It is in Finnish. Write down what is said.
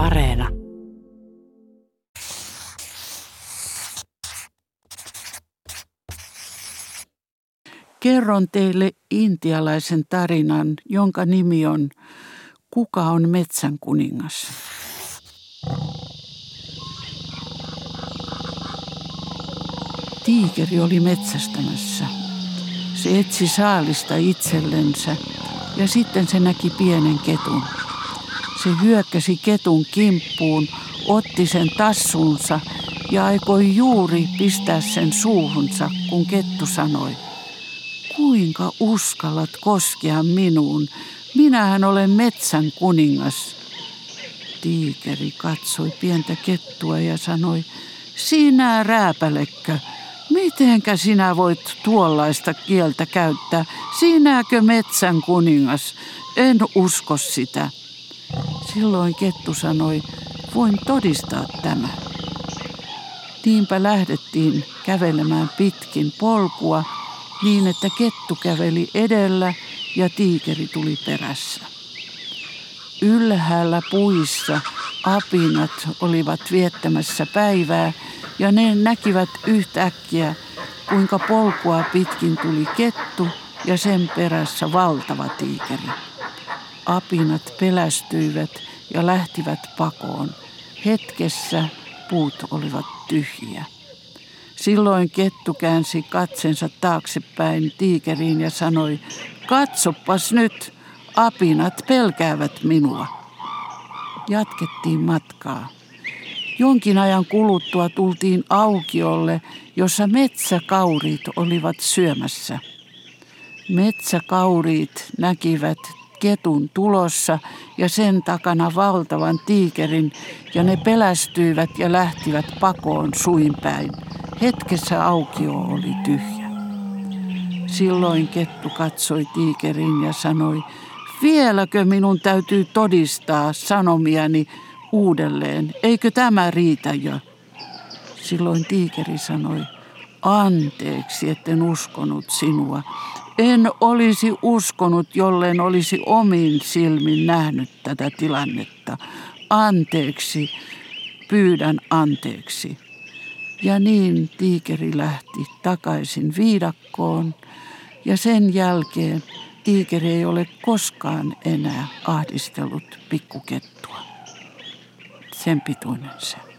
Areena. Kerron teille intialaisen tarinan, jonka nimi on Kuka on metsän kuningas? Tiikeri oli metsästämässä. Se etsi saalista itsellensä ja sitten se näki pienen ketun. Se hyökkäsi ketun kimppuun, otti sen tassunsa ja aikoi juuri pistää sen suuhunsa, kun kettu sanoi, kuinka uskallat koskea minuun, minähän olen metsän kuningas. Tiikeri katsoi pientä kettua ja sanoi, sinä rääpälekkö, mitenkä sinä voit tuollaista kieltä käyttää? Sinäkö metsän kuningas? En usko sitä. Silloin kettu sanoi, voin todistaa tämä. Niinpä lähdettiin kävelemään pitkin polkua niin, että kettu käveli edellä ja tiikeri tuli perässä. Ylhäällä puissa apinat olivat viettämässä päivää ja ne näkivät yhtäkkiä, kuinka polkua pitkin tuli kettu ja sen perässä valtava tiikeri. Apinat pelästyivät ja lähtivät pakoon. Hetkessä puut olivat tyhjiä. Silloin kettu käänsi katsensa taaksepäin tiikeriin ja sanoi, katsopas nyt, apinat pelkäävät minua. Jatkettiin matkaa. Jonkin ajan kuluttua tultiin aukiolle, jossa metsäkauriit olivat syömässä. Metsäkauriit näkivät ketun tulossa ja sen takana valtavan tiikerin ja ne pelästyivät ja lähtivät pakoon suinpäin. Hetkessä aukio oli tyhjä. Silloin kettu katsoi tiikerin ja sanoi, vieläkö minun täytyy todistaa sanomiani uudelleen, eikö tämä riitä jo? Silloin tiikeri sanoi, anteeksi, etten uskonut sinua. En olisi uskonut, jollen olisi omin silmin nähnyt tätä tilannetta. Anteeksi, pyydän anteeksi. Ja niin tiikeri lähti takaisin viidakkoon ja sen jälkeen tiikeri ei ole koskaan enää ahdistellut pikkukettua. Sen pituinen se.